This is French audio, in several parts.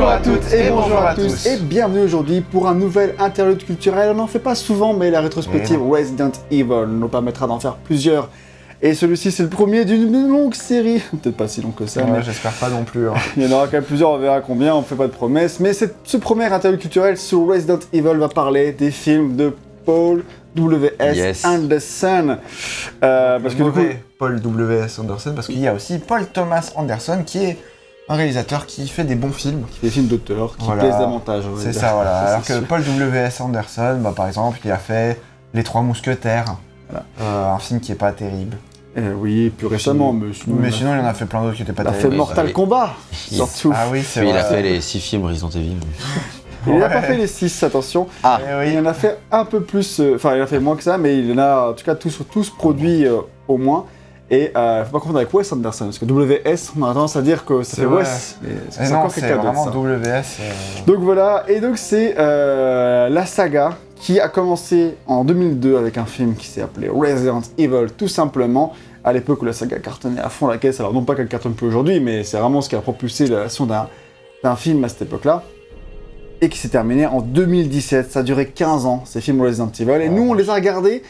Bonjour à toutes et bonjour à tous et bienvenue aujourd'hui pour un nouvel interlude culturel. On n'en fait pas souvent mais la rétrospective Resident Evil nous permettra d'en faire plusieurs. Et celui-ci c'est le premier d'une longue série, peut-être pas si long que ça, Ouais, mais j'espère pas non plus. hein. il y en aura quand même plusieurs, on verra combien, on fait pas de promesses. Mais ce premier interlude culturel sur Resident Evil va parler des films de Paul W.S. Yes. Anderson. Euh, parce que du coup, Paul W.S. Anderson, parce qu'il y a aussi Paul Thomas Anderson qui est un réalisateur qui fait des bons films. des films d'auteur qui Voilà. plaisent davantage. C'est ça, voilà. Alors que sûr. Paul W.S. Anderson, bah, par exemple, il a fait Les Trois Mousquetaires, Voilà. Euh, un film qui est pas terrible. Euh, oui, plus récemment, mais sinon, Mais sinon, il en a fait plein d'autres qui étaient pas il a fait terribles. Mortal oui. Kombat, Il- surtout. Ah oui, c'est il vrai. a fait les 6 films Resident Evil. Il n'a pas fait les 6, attention. Ah, Eh Il en a fait un peu plus, euh, enfin il en a fait moins que ça, mais il en a en tout cas tous, tous produits euh, au moins. Et euh, faut pas confondre avec Wes Anderson, parce que WS, on a tendance à dire que ça C'est. Wes, c'est d'autre, vraiment ça. WS. euh, Donc voilà, et donc c'est euh, la saga qui a commencé en 2002 avec un film qui s'est appelé Resident Evil, tout simplement. À l'époque où la saga cartonnait à fond la caisse, alors non pas qu'elle cartonne plus aujourd'hui, mais c'est vraiment ce qui a propulsé la création d'un film à cette époque-là. Et qui s'est terminé en 2017. Ça a duré 15 ans, ces films Resident Evil. Et nous, on les a regardés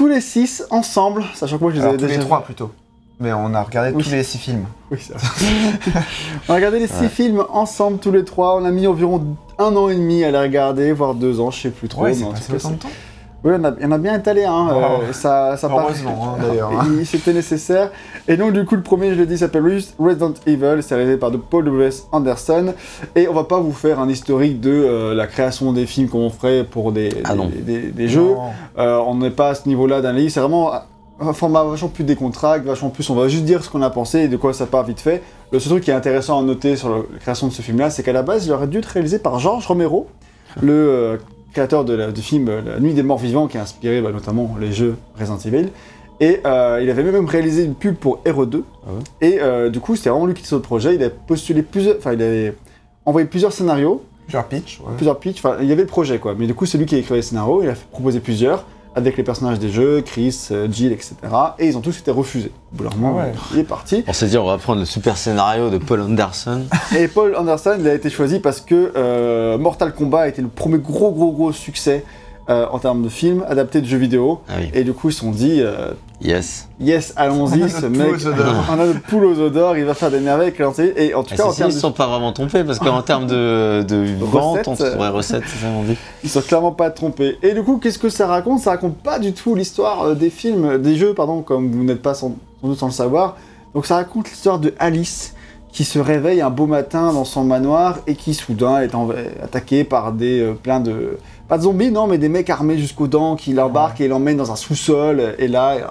tous les 6 ensemble, sachant que moi je les alors, avais tous déjà les trois plutôt. Mais on a regardé Oui. tous les six films. oui, vrai. on a regardé les six films ensemble, tous les trois. On a mis environ un an et demi à les regarder, voire deux ans, je sais plus trop. Mais en tout cas, temps. Oui, on a, il y en a bien étalé, hein. Oh. euh, ça, ça part- Heureusement, hein, d'ailleurs, hein. C'était nécessaire. Et donc, du coup, le premier, je l'ai dit, s'appelle Res- Resident Evil. C'est réalisé par de Paul W.S. Anderson. Et on va pas vous faire un historique de euh, la création des films qu'on ferait pour des, Ah des- des jeux. Euh, on n'est pas à ce niveau-là d'un livre. C'est vraiment un format vachement plus décontracté, vachement plus. On va juste dire ce qu'on a pensé et de quoi ça part vite fait. Le seul truc qui est intéressant à noter sur la création de ce film-là, c'est qu'à la base, il aurait dû être réalisé par George Romero, le euh, créateur de la- du film euh, La Nuit des Morts Vivants, qui a inspiré bah, notamment les jeux Resident Evil. Et euh, il avait même réalisé une pub pour RE2. Ah ouais Et euh, du coup, c'était vraiment lui qui était sur le projet. Il a postulé plusieurs. Enfin, il avait envoyé plusieurs scénarios Plusieurs pitch. ouais. plusieurs pitchs, enfin il y avait le projet quoi, mais du coup c'est lui qui a écrit les scénarios, il a proposé plusieurs, avec les personnages des jeux, Chris, euh, Jill, etc. Et ils ont tous été refusés. Au bout d'un moment, Ah ouais. il est parti. on s'est dit on va prendre le super scénario de Paul Anderson. Et Paul Anderson, il a été choisi parce que euh, Mortal Kombat a été le premier gros gros gros succès euh, en termes de film adapté de jeux vidéo. Ah oui. Et du coup ils se sont dit, euh, Yes. yes, allons-y, ce mec, on a notre poule aux œufs d'or, il va faire des merveilles avec. Et en tout Et cas, en termes ils de ne sont pas vraiment trompés parce qu'en termes de, de vente, on se ouais, recettes, c'est ça dit. Ils sont clairement pas trompés. Et du coup, qu'est-ce que ça raconte? Ça raconte pas du tout l'histoire euh, des films, des jeux, pardon, comme vous n'êtes pas sans, sans doute sans le savoir. Donc ça raconte l'histoire de Alice qui se réveille un beau matin dans son manoir et qui soudain est en- attaquée par des euh, plein de pas de zombies non mais des mecs armés jusqu'aux dents qui l'embarquent et l'emmènent dans un sous-sol et là euh,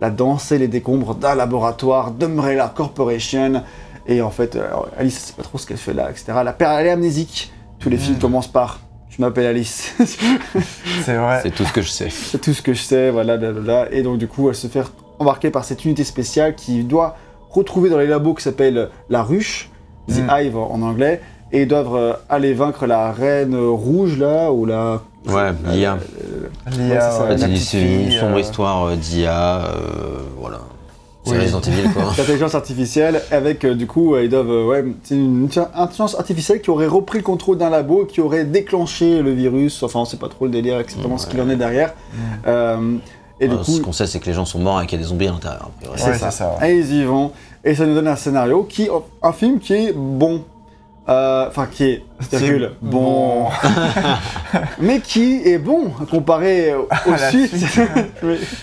là-dedans c'est les décombres d'un laboratoire d'Umbrella Corporation et en fait euh, Alice elle sait pas trop ce qu'elle fait là etc. La père elle est amnésique. Tous les films Mm. commencent par je m'appelle Alice. C'est vrai. C'est tout ce que je sais. C'est tout ce que je sais, voilà, blablabla. Et donc, du coup, elle se fait embarquer par cette unité spéciale qui doit retrouver dans les labos qui s'appelle la ruche, The Mm. Hive en anglais, et ils doivent euh, aller vaincre la reine rouge, là, ou la. Ouais, l'IA. L'IA, Ouais, c'est une- sombre euh, histoire euh, d'IA. euh, voilà. C'est Oui. Resident Evil quoi. L'intelligence artificielle, avec euh, du coup, euh, ils doivent. euh, ouais, c'est une intelligence artificielle qui aurait repris le contrôle d'un labo, qui aurait déclenché le virus. Enfin, on sait pas trop le délire exactement ce qu'il en est derrière. Mm. Euh, et du Euh, coup, Ce qu'on sait, c'est que les gens sont morts et qu'il y a des zombies à l'intérieur. C'est Ouais, ça. c'est ça, ouais. Et ils y vont. Et ça nous donne un scénario qui, un film qui est bon. Euh, Enfin, qui est, virgule, bon. Mais qui est bon comparé au suite.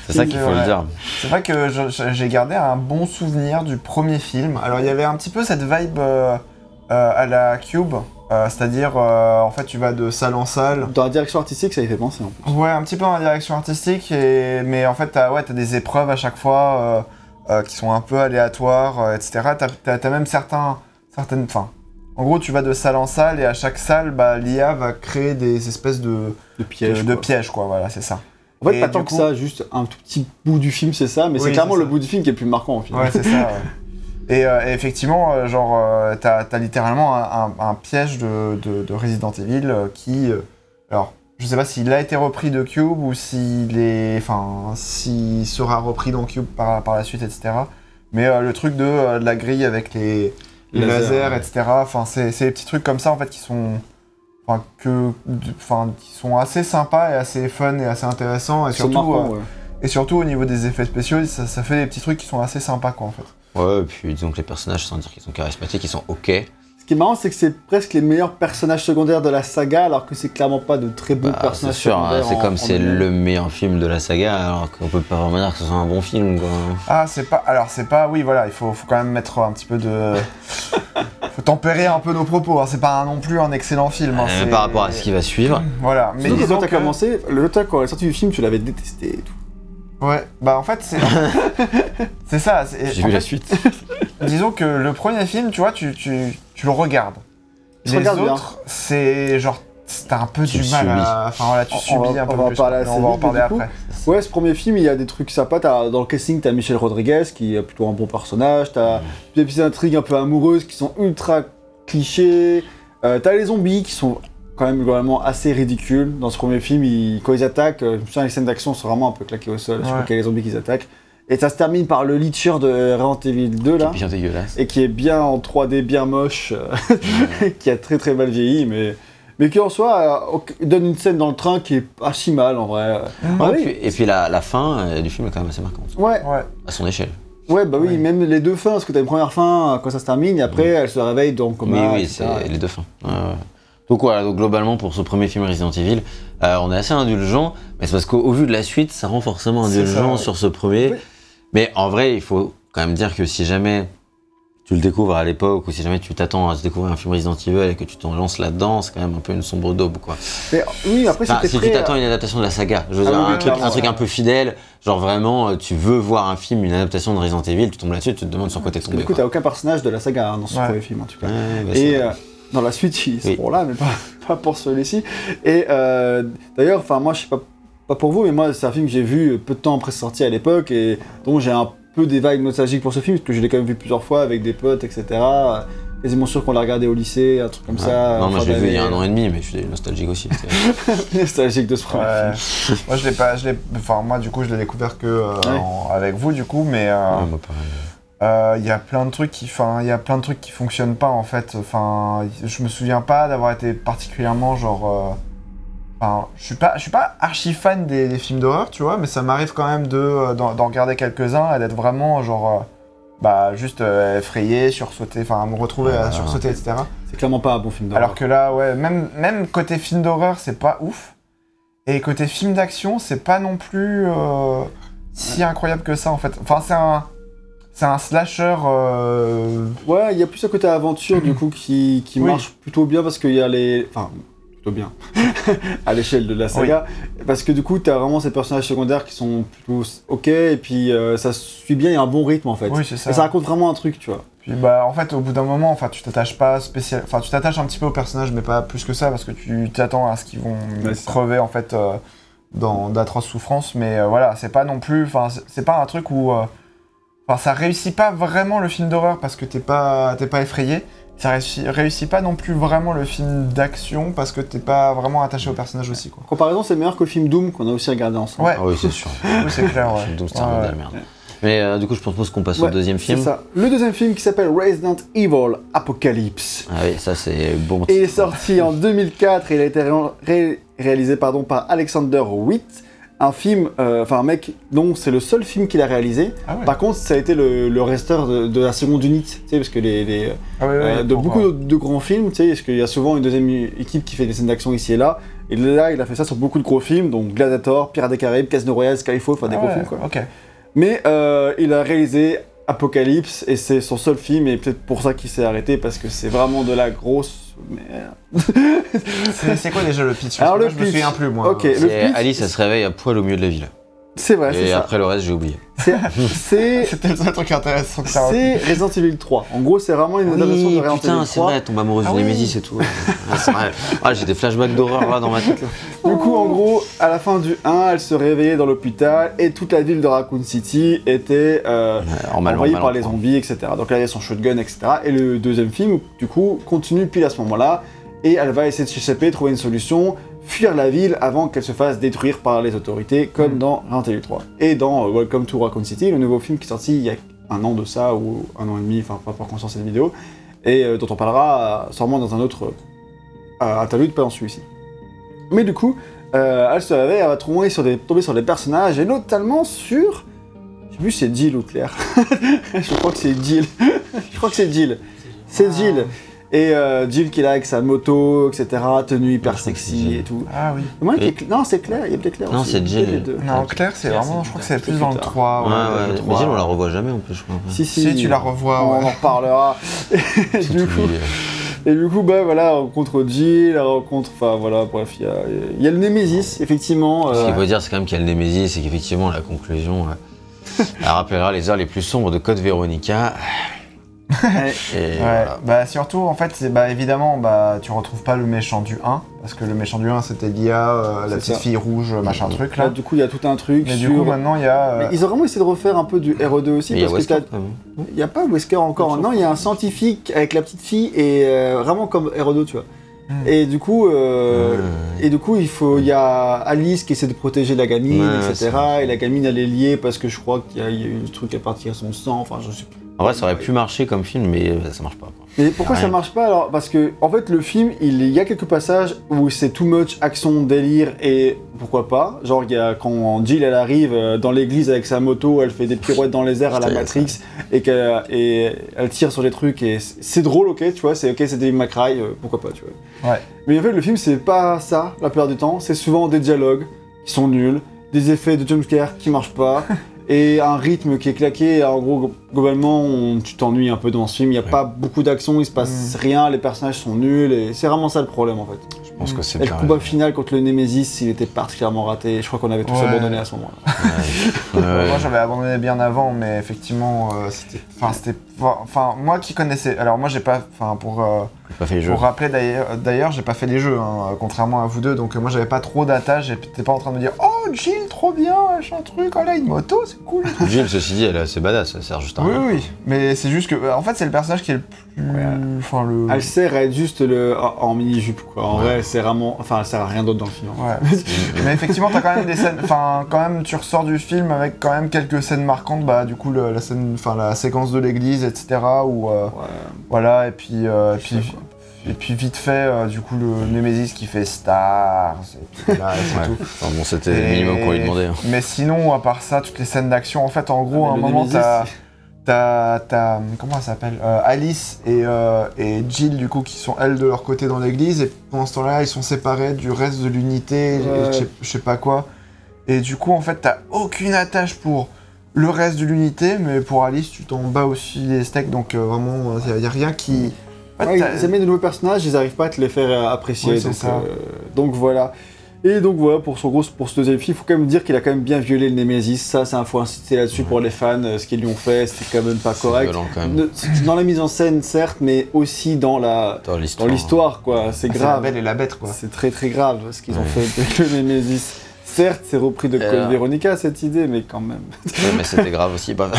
C'est ça qu'il faut Ouais. le dire. C'est vrai que j'ai gardé un bon souvenir du premier film. Alors il y avait un petit peu cette vibe euh, euh, à la Cube, euh, c'est-à-dire euh, en fait tu vas de salle en salle. Dans la direction artistique, ça y fait penser. en plus. Ouais, un petit peu dans la direction artistique, et... mais en fait t'as ouais, as des épreuves à chaque fois euh, euh, qui sont un peu aléatoires, euh, etc. T'as as, t'as même certains, certaines... Enfin, en gros tu vas de salle en salle et à chaque salle, bah, l'IA va créer des espèces de, De piège. de quoi. pièges, quoi, voilà, c'est ça. En fait, Et pas tant que ça, juste un tout petit bout du film, c'est ça. Mais Oui, c'est clairement le bout du film qui est le plus marquant final. Ouais, c'est ça. ouais. Et, euh, et effectivement, euh, genre, euh, t'as as littéralement un, un- un piège de, de- de Resident Evil qui. euh, alors, je sais pas s'il a été repris de Cube ou s'il est. Enfin, s'il sera repris dans Cube par, par la suite, etc. Mais le truc de, de la grille avec les, les Laser, lasers, ouais. etc. Enfin, c'est c'est des petits trucs comme ça en fait qui sont, enfin que, enfin qui sont assez sympas et assez fun et assez intéressants et surtout, euh, ouais. et surtout au niveau des effets spéciaux, ça, ça fait des petits trucs qui sont assez sympas quoi en fait. Ouais, et puis disons que les personnages, sans dire qu'ils sont charismatiques, ils sont ok. Ce qui est marrant, c'est que c'est presque les meilleurs personnages secondaires de la saga, alors que c'est clairement pas de très bons Bah, c'est personnages sûr, secondaires. c'est comme c'est le meilleur film de la saga, alors qu'on peut pas vraiment dire que ce soit un bon film, quoi. Ah, c'est pas. Alors, c'est pas. Oui, voilà, il faut, faut quand même mettre un petit peu de. faut tempérer un peu nos propos. hein. C'est pas non plus un excellent film. hein, Euh, c'est- par rapport à ce qui va suivre. Voilà, mais Surtout disons quand t'as que- commencé, le temps quand elle est sortie du film, tu l'avais détesté et tout. Ouais, bah en fait, c'est. c'est ça. J'ai vu la suite. Disons que le premier film, tu vois, tu, tu, tu le regardes. Se Les regarde autres, c'est genre. T'as un peu Tu du mal subis. à. Enfin voilà, tu On- subis va- un peu on va en plus. parler mais assez on va en parler après. Ouais, ce premier film, il y a des trucs sympas. T'as- Dans le casting, t'as Michel Rodriguez, qui est plutôt un bon personnage. T'as des petites intrigues un peu amoureuses qui sont ultra clichés. Euh, t'as les zombies qui sont quand même globalement assez ridicules. Dans ce premier film, ils- quand ils attaquent, euh, je me souviens, les scènes d'action sont vraiment un peu claquées au sol. Je Ouais. crois qu'il y a les zombies qui attaquent. Et ça se termine par le Leecher de Resident Evil 2, là. Bien dégueulasse. et qui est bien en 3D, bien moche, euh, qui a très très mal vieilli, mais, mais qui en soi euh, donne une scène dans le train qui est pas si mal en vrai. Ouais, Ah et oui. puis, et puis la, la fin euh, du film est quand même assez marquante, Ouais, Ouais. à son échelle. ouais, bah oui, Ouais. même les deux fins, parce que t'as une première fin quand ça se termine, et après elle se réveille dans le Oui, coma. oui, c'est les deux fins. Ouais, ouais. Donc voilà, donc globalement pour ce premier film Resident Evil, euh, on est assez indulgent, mais c'est parce qu'au au vu de la suite, ça rend forcément indulgent ça, ouais. sur ce premier. Oui. Mais en vrai, il faut quand même dire que si jamais tu le découvres à l'époque, ou si jamais tu t'attends à découvrir un film Resident Evil et que tu t'en lances là-dedans, c'est quand même un peu une sombre daube, quoi. Mais, oui, après Enfin, si très... tu t'attends à une adaptation de la saga, je veux Ah dire, oui, un, truc, un truc ouais. un peu fidèle, genre vraiment, euh, tu veux voir un film, une adaptation de Resident Evil, tu tombes là-dessus, tu te demandes sur quoi t'es tombé. du coup, t'as aucun personnage de la saga hein, dans ce Ouais. premier film en tout cas. Ouais, bah, Et euh, dans la suite, ils Oui. seront là, mais pas, pas pour celui-ci. Et euh, d'ailleurs, enfin moi, je sais pas, pas pour vous, mais moi, c'est un film que j'ai vu peu de temps après sa sortie à l'époque et dont j'ai un peu des vibes nostalgiques pour ce film, parce que je l'ai quand même vu plusieurs fois avec des potes, etc. Quasiment sûr qu'on l'a regardé au lycée, un truc comme Ouais. ça. non, moi je l'ai vu il y a un an et demi, mais je suis nostalgique aussi. c'était- nostalgique de ce premier Ouais. film. moi, je l'ai pas. Je l'ai. Enfin, moi, du coup, je l'ai découvert que euh, Ouais. en- avec vous, du coup, mais. euh. Euh, Il y a plein de trucs qui, enfin, il y a plein de trucs qui fonctionnent pas en fait. Enfin, je me souviens pas d'avoir été particulièrement genre. Je suis pas, je suis pas archi fan des, des films d'horreur, tu vois, mais ça m'arrive quand même de euh, d'en d'en regarder quelques-uns et d'être vraiment genre, euh, bah, juste euh, effrayé, sursauté, enfin, me retrouver à sursauter, etc. C'est clairement pas un bon film d'horreur. Alors que là, ouais, même, même côté film d'horreur, c'est pas ouf. Et côté film d'action, c'est pas non plus euh, si incroyable que ça en fait. Enfin, c'est un, c'est un slasher. euh, Ouais, il y a plus un côté aventure du coup qui, qui Oui. marche plutôt bien parce qu'il y a les. Enfin, plutôt bien. à l'échelle de la saga. Parce que du coup, t'as vraiment ces personnages secondaires qui sont plutôt ok et puis euh, ça suit bien, il y a un bon rythme en fait. Oui, c'est ça. Et ça raconte vraiment un truc, tu vois. Puis bah en fait au bout d'un moment enfin tu t'attaches pas spécial enfin tu t'attaches un petit peu au personnage mais pas plus que ça parce que tu t'attends à ce qu'ils vont ça. crever en fait euh, dans d'atroces souffrances mais euh, voilà c'est pas non plus enfin c'est- pas un truc où enfin ça réussit pas vraiment le film d'horreur parce que t'es pas t'es pas effrayé ça réussit, réussit pas non plus vraiment le film d'action parce que t'es pas vraiment attaché au personnage aussi quoi En comparaison, c'est meilleur que le film Doom qu'on a aussi regardé ensemble. ouais Ah oui, c'est sûr. c'est clair ouais, c'est Ouais, ouais. la merde. Mais euh, du coup, je propose qu'on passe Ouais, au deuxième C'est film. ça. Le deuxième film qui s'appelle Resident Evil Apocalypse. Ah oui, ça c'est bon. Et il est sorti en 2004 et il a été ré- ré- réalisé pardon, par Alexander Witt, un film, euh, enfin un mec dont c'est le seul film qu'il a réalisé. Ah ouais. Par contre, ça a été le, le resteur de, de la seconde unité, tu sais, parce que les, les, Ah ouais, ouais, euh, de beaucoup de, de grands films, tu sais, parce qu'il y a souvent une deuxième équipe qui fait des scènes d'action ici et là. Et là, il a fait ça sur beaucoup de gros films, donc Gladiator, Pirates des Caraïbes, Casino Royale, Skyfall, enfin des Ah gros films quoi. Mais euh, il a réalisé Apocalypse et c'est son seul film et peut-être pour ça qu'il s'est arrêté parce que c'est vraiment de la grosse merde. c'est c'est quoi déjà le pitch? Alors, que le moi, je me pitch. souviens plus moi Ok. le C'est pitch- Alice, elle se réveille à poil au milieu de la ville. C'est vrai, c'est Et ça. après le reste, j'ai oublié. C'est- C'est C'était le seul truc intéressant que ça c'est Resident Evil 3. En gros, c'est vraiment une adaptation de Resident putain, Evil c'est 3. vrai, tombe amoureuse Ah du oui. Némésis et tout. Ah, c'est vrai. Ah, j'ai des flashbacks d'horreur là dans ma tête. Du coup, en gros, à la fin du 1, elle se réveillait dans l'hôpital et toute la ville de Raccoon City était euh, En mal, en envahie mal, par en les zombies, etc. Donc là, il y a son shotgun, etc. Et le deuxième film, du coup, continue pile à ce moment-là. Et elle va essayer de s'échapper, trouver une solution, fuir la ville avant qu'elle se fasse détruire par les autorités, comme Mm. dans Resident Evil 3. Et dans euh, Welcome to Raccoon City, le nouveau film qui est sorti il y a un an de ça, ou un an et demi, enfin pas pour qu'on sort cette vidéo. et euh, dont on parlera euh, sûrement dans un autre interlude, pas dans celui-ci. Mais du coup, euh, elle se réveille, elle va tomber sur, des, tomber sur des personnages, et notamment sur... Je sais plus si c'est Jill ou Claire. Je crois que c'est Jill. Je crois que c'est Jill. C'est Jill. Et euh, Jill qui est là avec sa moto, etc., tenue hyper sexy et tout. Ah oui. Moi, Et- qui est- Non, c'est Claire, il y a peut-être Claire Non, aussi. c'est Jill. Peut-être les deux. Non, Claire, c'est Claire, vraiment, c'est je crois que c'est plus dans le Plus tard. 3. Ouais, ouais, le mais 3. Jill, on la revoit jamais en plus, je crois. Si, si, Si, tu la revois, on ouais. en reparlera. Et du coup, euh, et du coup, bah voilà, rencontre Jill, rencontre, enfin voilà, bref, il y a, il y a le Némésis, effectivement. Ce euh, qu'il faut dire, c'est quand même qu'il y a le Némésis et qu'effectivement, la conclusion, euh, elle rappellera les heures les plus sombres de Code Veronica. Et Ouais, voilà. bah surtout en fait, c'est bah évidemment, bah tu retrouves pas le méchant du 1 parce que le méchant du 1 c'était l'IA, euh, la petite ça. fille rouge, machin truc là, là. du coup, il y a tout un truc Mais sur. du coup maintenant il y a. euh, Mais ils ont vraiment essayé de refaire un peu du RE2 aussi, Mais il y a parce que il n'y a pas Wesker encore. Non, il y a un scientifique avec la petite fille et euh, vraiment comme RE2, tu vois. Hmm. Et du coup, euh, Ouais. et du coup, il faut, il y a Alice qui essaie de protéger la gamine, Ouais, etc. Et la gamine, elle est liée parce que je crois qu'il y, a il y a eu un truc à partir de son sang. Enfin, je sais plus. En vrai, ça aurait pu marcher comme film, mais euh, ça marche pas. Mais pourquoi ça marche pas alors? Parce que en fait le film, il y a quelques passages où c'est too much action, délire et pourquoi pas. Genre il y a quand Jill elle arrive euh, dans l'église avec sa moto, elle fait des pirouettes dans les airs à la Matrix et qu'elle et elle tire sur des trucs et c'est drôle, ok, tu vois, c'est ok, c'est des McRae, euh, pourquoi pas, tu vois. Ouais. Mais en fait le film c'est pas ça la plupart du temps, c'est souvent des dialogues qui sont nuls, des effets de jumpscare qui marchent pas. Et un rythme qui est claqué, en gros, globalement, on- tu t'ennuies un peu dans ce film. Il n'y a Ouais. pas beaucoup d'action, il se passe Mm. rien, les personnages sont nuls, et c'est vraiment ça le problème en fait. Je pense que c'est Et le combat raison. final contre le Nemesis, il était particulièrement raté. Je crois qu'on avait tous Ouais. abandonné à ce moment-là. Ouais. Ouais. Moi j'avais abandonné bien avant, mais effectivement euh, c'était, enfin c'était, enfin moi qui connaissais, alors moi j'ai pas, enfin pour euh, J'ai pas fait les jeux. pour rappeler d'ailleurs, d'ailleurs j'ai pas fait les jeux, hein, contrairement à vous deux, donc euh, moi j'avais pas trop d'attache, j'étais pas en train de me dire oh Jill trop bien, machin truc, oh là une moto c'est cool. Jill, ceci dit, elle est assez badass, ça sert juste à Oui oui, mais c'est juste que, en fait c'est le personnage qui est le plus, Ouais. enfin le, Elle sert à être juste le... en, mini-jupe, quoi. En Ouais. vrai, c'est vraiment... Enfin, elle sert à rien d'autre dans le film. Ouais. Mais effectivement, t'as quand même des scènes. Enfin, quand même, tu ressors du film avec quand même quelques scènes marquantes. Bah, du coup, le- la scène, enfin, la séquence de l'église, etc. Où, euh, Ouais. voilà, et puis, euh, et puis, et vite fait, euh, du coup, le Nemesis qui fait Stars. Et puis voilà, et c'est Ouais. tout. Enfin, bon, c'était le minimum qu'on lui demandait. hein. Mais sinon, à part ça, toutes les scènes d'action, en fait, en gros, Ah, à un moment, Nemesis, t'as. T'as, t'as- comment elle s'appelle Euh, Alice et, euh, et Jill du coup qui sont elles de leur côté dans l'église et pendant ce temps-là ils sont séparés du reste de l'unité, et Ouais. je sais- pas quoi. Et du coup en fait t'as aucune attache pour le reste de l'unité mais pour Alice tu t'en bats aussi les steaks donc euh, vraiment il y, a rien qui... Ouais, ils amènent de nouveaux personnages, ils n'arrivent pas à te les faire apprécier. Donc, ça. donc voilà. Et donc voilà, pour, son gros, pour ce deuxième film, il faut quand même dire qu'il a quand même bien violé le Nemesis. Ça, c'est un faut insister là-dessus pour les fans. euh, Ce qu'ils lui ont fait, c'est quand même pas correct. violent quand même. Ne- Dans la mise en scène, certes, mais aussi dans la Dans l'histoire. quoi. C'est c'est la grave. belle et la bête quoi. C'est très très grave ce qu'ils ont fait avec le Nemesis. Certes, c'est repris de Code Euh. Veronica cette idée, mais quand même. Ouais, mais c'était grave aussi. Bah...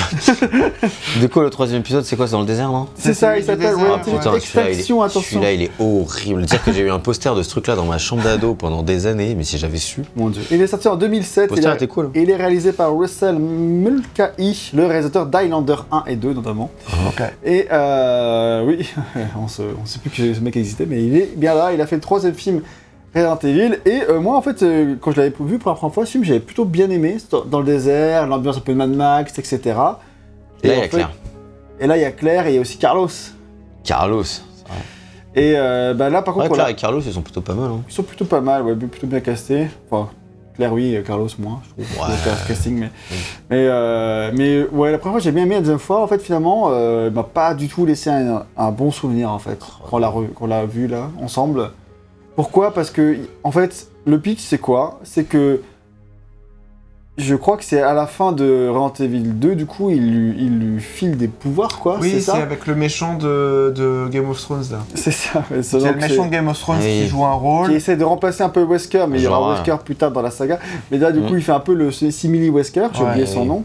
du coup, le troisième épisode, c'est quoi C'est dans le désert, non C'est ça, il s'appelle ouais. Putain, attention. Celui-là, il est horrible. Dire que j'ai eu un poster de ce truc-là dans ma chambre d'ado pendant des années, mais si j'avais su. Mon dieu. Il est sorti en 2007. Le poster il était cool. Et il est réalisé par Russell Mulcahy, le réalisateur d'Highlander 1 et 2 notamment. Ok. Et euh, oui, on on sait plus que ce mec existait, mais il est bien là. Il a fait le troisième film Resident Evil. Et euh, moi, en fait, euh, quand je l'avais vu pour la première fois, ce film, j'avais plutôt bien aimé. Dans, le désert, l'ambiance un peu Mad Max, etc. Et là, il y a fait- Claire. Et là, il y a Claire et il y a aussi Carlos. Carlos. Et euh, bah, là, par contre, Ouais, voilà, Claire et Carlos, ils sont plutôt pas mal. Hein. ils sont plutôt pas mal, ouais, plutôt bien castés. Enfin, Claire, oui, Carlos, moins, je trouve. Ouais. Le casting, mais. Oui. Mais, euh, mais ouais, la première fois, j'ai bien aimé. La deuxième fois, en fait, finalement, il m'a pas du tout laissé un, un bon souvenir, en fait, quand on l'a vu, là, ensemble. Pourquoi? Parce que, en fait, le pitch, c'est quoi? C'est que. Je crois que c'est à la fin de Resident Evil 2, du coup, il lui, il lui file des pouvoirs, quoi. Oui, c'est avec le méchant de, de Game of Thrones là. C'est ça. C'est le méchant de Game of Thrones Oui. qui joue un qui rôle. essaie de remplacer un peu Wesker, mais il y aura Wesker plus tard dans la saga. Mais là, du Mm. coup, il fait un peu le simili Wesker, j'ai Ouais, oublié son oui. nom.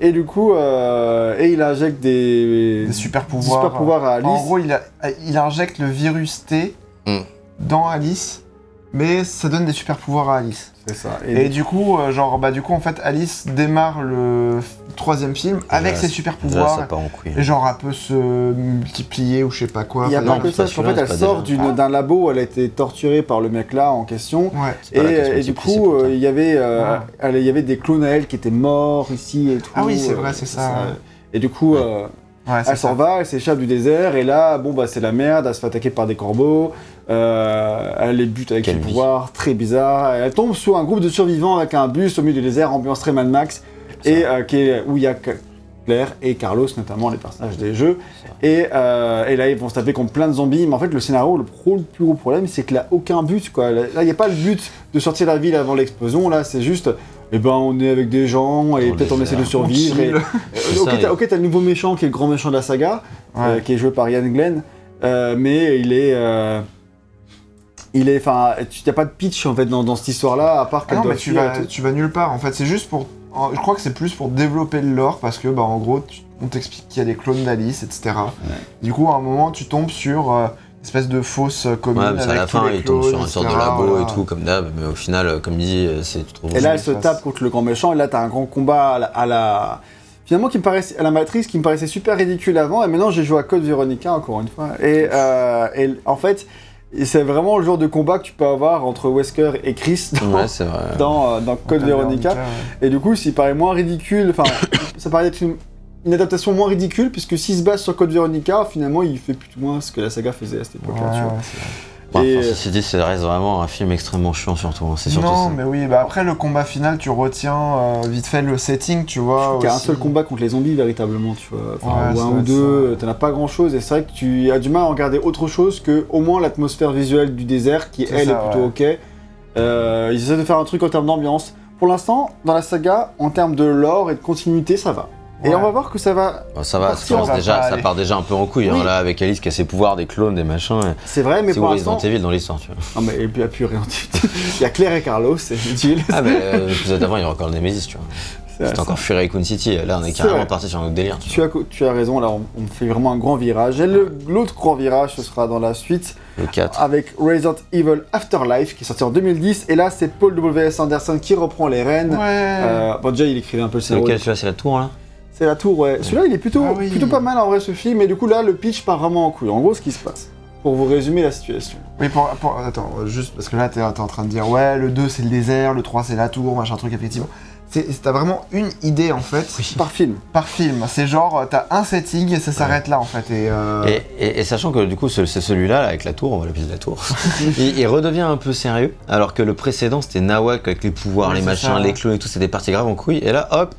Et du coup, euh, et il injecte des, Des super pouvoirs. super pouvoirs à Alice. En gros, il, a- il injecte le virus T Mm. Dans Alice. mais ça donne des super pouvoirs à Alice. C'est ça. Et, du coup, euh, genre, bah, du coup, en fait, Alice démarre le f- troisième film avec Là, ses super Déjà, ça pouvoirs. part en couille. Et genre, elle peut se multiplier ou je sais pas quoi. il n'y a pas que ça, parce qu'en fait, elle pas sort d'une- d'un labo, elle a été torturée par le mec là en question. Ouais. C'est pas la Et, question et du multiplie, c'est coup, ça. euh, il y avait, euh, Ouais. elle- il y avait des clones à elle qui étaient morts ici et tout. Ah oui, c'est vrai, c'est ça, ouais. Et du coup, Ouais. euh, Ouais, elle s'en va, elle s'échappe du désert, et là, bon, bah, c'est la merde, elle se fait attaquer par des corbeaux, euh, elle les bute avec Quelle vie. pouvoirs, très bizarre. Elle tombe sur un groupe de survivants avec un bus au milieu du désert, ambiance très Mad Max, et euh, qui est, où il y a Claire et Carlos, notamment les personnages des jeux. Et, euh, et là, ils vont se taper contre plein de zombies. Mais en fait, le scénario, le, pro- le plus gros problème, c'est qu'il a aucun but. Quoi. Là, il n'y a pas le but de sortir la ville avant l'explosion. Là, c'est juste, eh ben, on est avec des gens et peut-être on essaie de survivre. Et, euh, ok, t'as et- le nouveau méchant qui est le grand méchant de la saga, euh, qui est joué par Ian Glenn. euh, mais il est. euh, il est. Enfin, tu n'as pas de pitch en fait dans, dans cette histoire-là, à part Ah qu'elle non, mais tu et vas, tout. tu vas nulle part. En fait, c'est juste pour. en- Je crois que c'est plus pour développer le lore parce que, bah, en gros, tu- on t'explique qu'il y a des clones d'Alice, etc. Du coup, à un moment, tu tombes sur euh, espèce de fausse euh, commune Ouais, mais c'est à avec la fin, les il tombe sur une sorte de labo voilà. et tout, comme d'hab, mais au final, euh, comme dit, euh, c'est tu Et là, elle se tape contre le grand méchant, et là, t'as un grand combat à la. à la- Finalement, qui me paraissait, à la matrice, qui me paraissait super ridicule avant, et maintenant j'ai joué à Code Veronica, encore une fois. Et, euh, et en fait, c'est vraiment le genre de combat que tu peux avoir entre Wesker et Chris dans, Ouais, c'est vrai. dans, euh, dans Code Veronica. ouais. Et du coup, s'il paraît moins ridicule, enfin, ça paraît être une, une adaptation moins ridicule, puisque s'il se base sur Code Veronica, finalement, il fait plus ou moins ce que la saga faisait à cette époque-là, ouais, Et- enfin, ceci dit, ça reste vraiment un film extrêmement chiant, surtout. hein, surtout non, ça. mais oui, bah après le combat final, tu retiens euh, vite fait le setting, tu vois. Il y a un seul combat contre les zombies véritablement, tu vois. Enfin, Ouais, ou ça un ou deux, t'en as pas grand chose. Et c'est vrai que tu as du mal à regarder autre chose que au moins l'atmosphère visuelle du désert, qui C'est elle ça, est plutôt ok. Euh, ils essaient de faire un truc en termes d'ambiance. Pour l'instant, dans la saga, en termes de lore et de continuité, ça va. Et Ouais. on va voir que ça va. Bon, ça va, ça, va déjà, part déjà un peu en couille, Oui. hein, là, avec Alice qui a ses pouvoirs, des clones, des machins. et- C'est vrai, mais C'est pour l'instant. Evil dans l'histoire, tu vois. Non, mais il n'y a plus rien. Il y a Claire et Carlos, c'est utile. Ah, mais euh, l'épisode d'avant, il y a encore le Nemesis, tu vois. C'est- C'était encore Fury Raccoon City. Là, on est C'est carrément vrai. parti sur un autre délire. Tu Tu as, tu as raison, là on, on fait vraiment un grand virage. Et le- l'autre grand virage, ce sera dans la suite, vois. Le 4. avec Resident Evil Afterlife, qui est sorti en 2010. Et là, c'est Paul W.S. Anderson qui reprend les rênes. Ouais. Euh, bon, déjà, il écrivait un peu le C'est scénario. lequel, celui-là, c'est la tour, là? C'est la tour, ouais. Celui-là, il est plutôt, Ah oui. plutôt pas mal en vrai, ce film. Et du coup, là, le pitch part vraiment en couille. En gros, ce qui se passe, pour vous résumer la situation. Oui, pour, pour- attends, juste parce que là, t'es en train de dire, ouais, le 2 c'est le désert, le 3 c'est la tour, machin truc, effectivement. T'as vraiment une idée en fait Par film. par film. C'est genre, t'as un setting et ça s'arrête là en fait. Et, euh, Et, et- et sachant que du coup, ce- c'est celui-là, là, avec la tour, on va l'appeler la tour, il, il redevient un peu sérieux, alors que le précédent, c'était Nawak avec les pouvoirs, Ouais, les machins, ça. les clones et tout, c'était parti grave en couille, et là, hop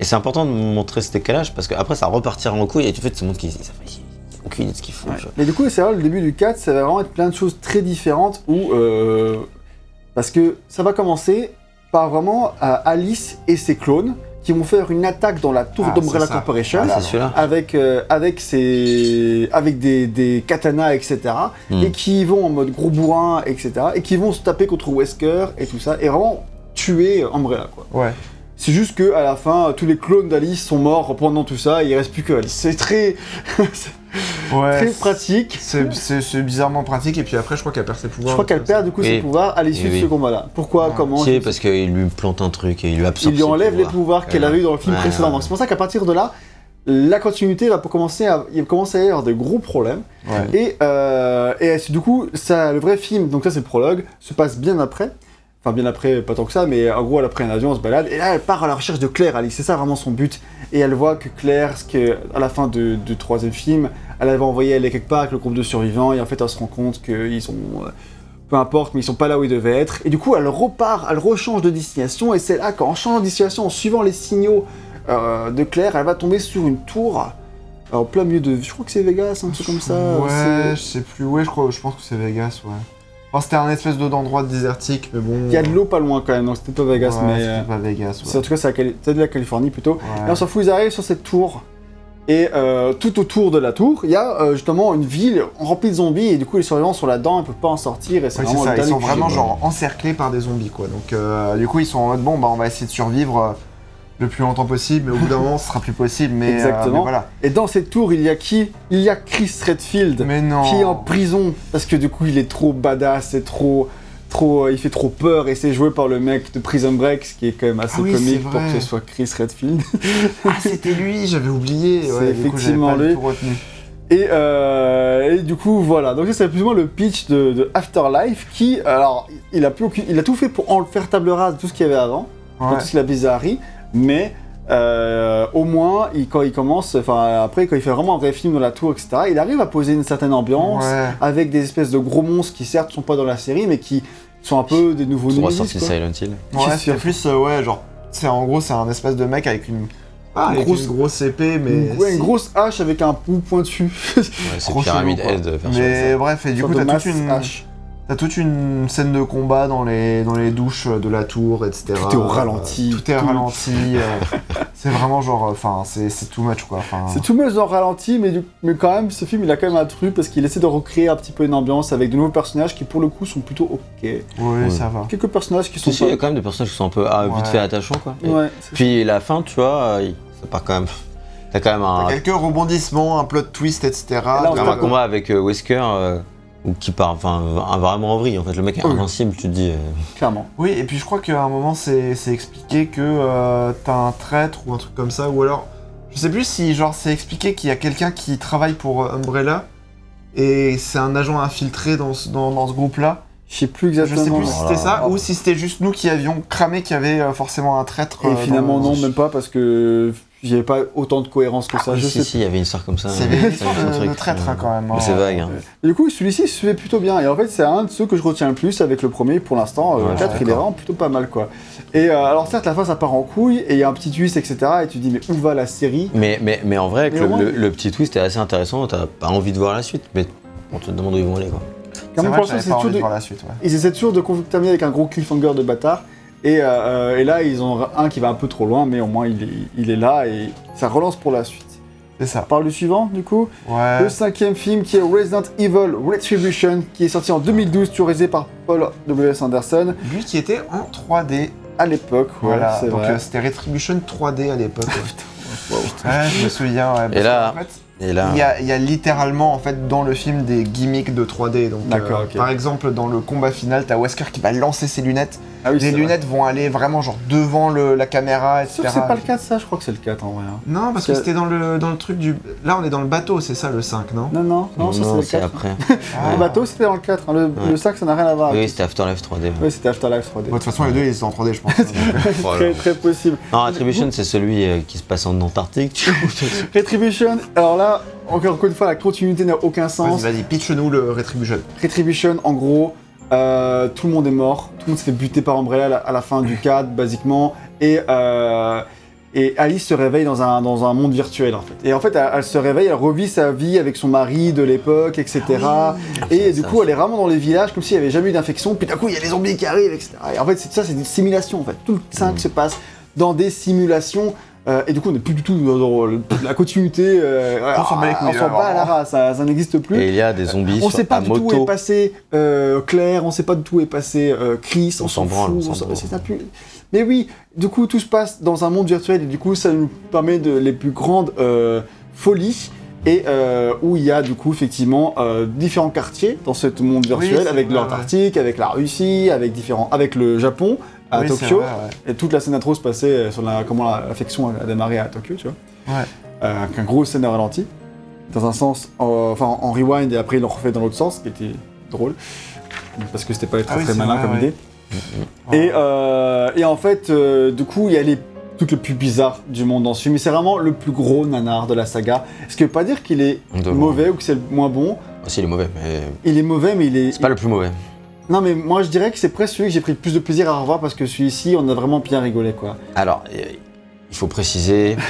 Et c'est important de montrer ce décalage, parce qu'après, ça repartira en couille, et tu fais, montres qu'ils ils- ils- ils ont aucune idée de ce qu'ils font. Mais du coup, c'est vrai, le début du 4, ça va vraiment être plein de choses très différentes où. euh, parce que ça va commencer par vraiment euh, Alice et ses clones qui vont faire une attaque dans la tour Ah, ça. Corporation. Celui-là Avec, euh, avec, ses, avec des, des katanas, etc. Hmm. Et qui vont en mode gros bourrin, etc. Et qui vont se taper contre Wesker et tout ça. Et vraiment tuer Umbrella, quoi. ouais. C'est juste que à la fin, tous les clones d'Alice sont morts pendant tout ça et il reste plus que Alice. C'est très, Ouais. très pratique. C'est c'est- c'est bizarrement pratique et puis après je crois qu'elle perd ses pouvoirs. Je crois qu'elle perd du coup ses pouvoirs à l'issue Oui, de ce combat-là. Pourquoi Ouais. Comment sais parce qu'il lui plante un truc et il lui absorbe Il lui enlève les pouvoirs qu'elle Ouais. avait eu dans le film Ouais, précédent. ouais. Donc c'est pour ça qu'à partir de là, la continuité va commencer à, il va commencer à y avoir de gros problèmes. Ouais. Et, euh, et c'est- du coup, ça, le vrai film, donc ça c'est le prologue, se passe bien après. Enfin, bien après, pas tant que ça, mais en gros, elle a pris un avion, on se balade, et là, elle part à la recherche de Claire, Alice. C'est ça vraiment son but. Et elle voit que Claire, ce que, à la fin de- du troisième film, elle avait envoyé aller quelque part avec le groupe de survivants, et en fait, elle se rend compte qu'ils sont. euh, peu importe, mais ils sont pas là où ils devaient être. Et du coup, elle repart, elle rechange de destination, et c'est là qu'en changeant de destination, en suivant les signaux euh, de Claire, elle va tomber sur une tour. En plein milieu de. Je crois que c'est Vegas, un truc comme ça. Ouais, je sais plus. Ouais, je crois, je pense que c'est Vegas, ouais. C'était un espèce de- d'endroit désertique, mais bon. Il y a de l'eau pas loin quand même, donc c'était pas Vegas, Ouais, mais. c'était euh, pas Vegas, c'est- ouais. en tout cas, c'est Cali- de la Californie plutôt. Ouais. Et on s'en fout, ils arrivent sur cette tour. Et euh, tout autour de la tour, il y a euh, justement une ville remplie de zombies, et du coup, les survivants sont là-dedans, ils peuvent pas en sortir, et c'est vraiment ça, ils sont vraiment genre encerclés par des zombies quoi. Donc euh, du coup ils sont en mode bon bah on va essayer de survivre euh, le plus longtemps possible, mais au bout d'un moment ce sera plus possible. Mais, euh, Exactement. mais voilà. Et dans cette tour, il y a qui? Il y a Chris Redfield, Mais non. qui est en prison, parce que du coup, il est trop badass, et trop, trop, il fait trop peur et c'est joué par le mec de Prison Break, ce qui est quand même assez Ah oui, comique c'est pour que ce soit Chris Redfield. Ah, c'était lui, j'avais oublié. C'est Ouais, coup, effectivement pas lui. tout retenu. Et, euh, et du coup, voilà. Donc, ça, c'est plus ou moins le pitch de, de Afterlife qui, alors, il a, plus aucune- il a tout fait pour en faire table rase de tout ce qu'il y avait avant, de Ouais. tout ce qu'il a bizarrerie, mais euh, au moins, il- quand il commence, enfin, après, quand il fait vraiment un vrai film dans la tour, etc., il arrive à poser une certaine ambiance Ouais. avec des espèces de gros monstres qui, certes, sont pas dans la série, mais qui sont un peu des nouveaux Nemesis, ressorti. Silent Hill. Ouais, C'est plus, euh, ouais, genre, c'est en gros, c'est un espèce de mec avec une, ah, grosse- une grosse épée, mais. Une, ouais, une c'est- grosse hache avec un bout pointu. Ouais, c'est Trop Pyramid. Head version Mais bref, et du coup, t'as toute, une, hache. T'as toute une scène de combat dans les, dans les douches de la tour, etc. Tout est au ralenti, Euh, Tout est tout- ralenti. euh, c'est vraiment genre, enfin, c'est c'est too much, quoi. C'est tout much dans le ralenti, mais, du- mais quand même, ce film, il a quand même un truc parce qu'il essaie de recréer un petit peu une ambiance avec de nouveaux personnages qui, pour le coup, sont plutôt ok. Oui, ça va. Quelques personnages qui sont Si, si, il y pas... a quand même des personnages qui sont un peu ah, vite fait attachants quoi. Et Ouais, c'est- Puis la fin, tu vois, euh, ça part quand même. T'as quand même un, T'as quelques rebondissements, un plot twist, etc. là, on quand même peut- un combat avec euh, Wesker euh, ou qui part, enfin, vraiment en vrille. En fait, le mec est Oui. invincible, tu te dis. euh, clairement. Oui, et puis je crois qu'à un moment, c'est c'est expliqué que euh, t'as un traître ou un truc comme ça, ou alors, je sais plus si genre c'est expliqué qu'il y a quelqu'un qui travaille pour euh, Umbrella et c'est un agent infiltré dans ce, dans, dans ce groupe-là. Je sais plus Je exactement. sais plus si Oh c'était là ça là. ou si c'était juste nous qui avions cramé qu'il y avait euh, forcément un traître. Et euh, finalement, dans- non, même pas parce que j'y avais pas autant de cohérence que ça. oui, je si, sais si, il y avait une histoire comme ça. C'est euh, des ça histoires me fait un de, truc, de traître euh, hein, quand même. mais hein. c'est vague. Hein. Et du coup, celui-ci se fait plutôt bien. Et en fait, c'est un de ceux que je retiens le plus avec le premier pour l'instant. Euh, Ouais, le 4, il est vraiment plutôt pas mal, quoi. Et euh, alors, certes, la fin, ça part en couille et il y a un petit twist, etc. Et tu te dis, mais où va la série? Mais, mais, mais en vrai, Mais le, au moins- le- le petit twist est assez intéressant. T'as pas envie de voir la suite, mais on te demande où ils vont aller quoi. Quand C'est même, vrai pour que l'instant, j'avais c'est pas toujours envie de de- voir la suite. Ouais. Ils essaient toujours de terminer avec un gros cliffhanger de bâtard. Et, euh, euh, et là, ils ont un qui va un peu trop loin, mais au moins il est, il est là et ça relance pour la suite. C'est ça. Par le suivant, du coup, Ouais. le cinquième film qui est Resident Evil Retribution, qui est sorti en 2012, réalisé par Paul W.S. Anderson Lui qui était en 3D. à l'époque. Voilà. Donc euh, c'était Retribution 3D à l'époque. Wow. ouais, je me souviens. Et là- fait, Et là, Il y, a, il y a littéralement en fait dans le film des gimmicks de 3D. Donc, D'accord, euh, ok. Par exemple, dans le combat final, t'as Wesker qui va lancer ses lunettes. Ah oui, les lunettes vont aller vraiment genre devant le- la caméra, etc. Sûr que c'est pas le 4, ça Je crois que c'est le 4 en vrai. hein. Non, parce que Que- c'était dans le, dans le truc du. Là, on est dans le bateau, c'est ça le 5, non? Non, non, non, ça c'est le c'est 4. après. Ah. Le bateau, c'était dans le 4. hein. Le, Ouais. le 5, ça n'a rien à voir. oui, c'était Afterlife 3D. Oui, c'était Afterlife 3D. Bon, De toute façon, les deux, ils sont en 3D, je pense. Très, très possible. Non, Attribution, c'est celui euh, qui se passe en Antarctique. Retribution, alors là, encore une fois, la continuité n'a aucun sens. Vas-y, vas-y, pitch-nous le Retribution. Retribution, en gros, euh, tout le monde est mort, tout le monde s'est fait buter par Umbrella à la, fin du 4, basiquement, et, euh, et Alice se réveille dans un, dans un monde virtuel, en fait. Et en fait, elle, elle se réveille, elle revit sa vie avec son mari de l'époque, etc. et du coup, elle est vraiment dans les villages, comme s'il n'y avait jamais eu d'infection, puis d'un coup, il y a les zombies qui arrivent, etc. Et en fait, c'est- ça, c'est des simulations, en fait. Tout le 5 se passe dans des simulations. Euh, et du coup, on n'est plus du tout dans, dans le- la continuité. euh, On s'en bat les couilles, on s'en alors. bat à la race, ça, ça n'existe plus. Et il y a des zombies On sur, sait pas à du tout où est passé euh, Claire, on sait pas du tout où est passé euh, Chris, on, On s'en branle, fout, on s'en on s'en- branle. c'est ça plus- Mais oui, du coup tout se passe dans un monde virtuel et du coup ça nous permet de les plus grandes euh, folies et euh, où il y a du coup effectivement euh, différents quartiers dans ce monde virtuel c'est avec vrai, l'Antarctique, avec la Russie, avec différents, avec le Japon à Oui, Tokyo vrai, ouais. et toute la scène intro se passait sur la, comment la- l'affection a démarré à Tokyo, tu vois. Ouais. Euh, avec un gros scène de ralenti. Dans un sens, en- enfin en rewind et après ils l'ont refait dans l'autre sens, ce qui était drôle. Parce que c'était pas très Ah oui, très c'est malin vrai, comme ouais. idée. Et, euh, et en fait, euh, du coup, il y a les trucs le plus bizarre du monde dans ce film. Et c'est vraiment le plus gros nanar de la saga. Ce qui veut pas dire qu'il est De mauvais ou que c'est le moins bon. Aussi, il est mauvais, mais Il est mauvais, mais il est. c'est pas le plus mauvais. Non, mais moi je dirais que c'est presque celui que j'ai pris le plus de plaisir à revoir parce que celui-ci, on a vraiment bien rigolé, quoi. Alors, euh, il faut préciser.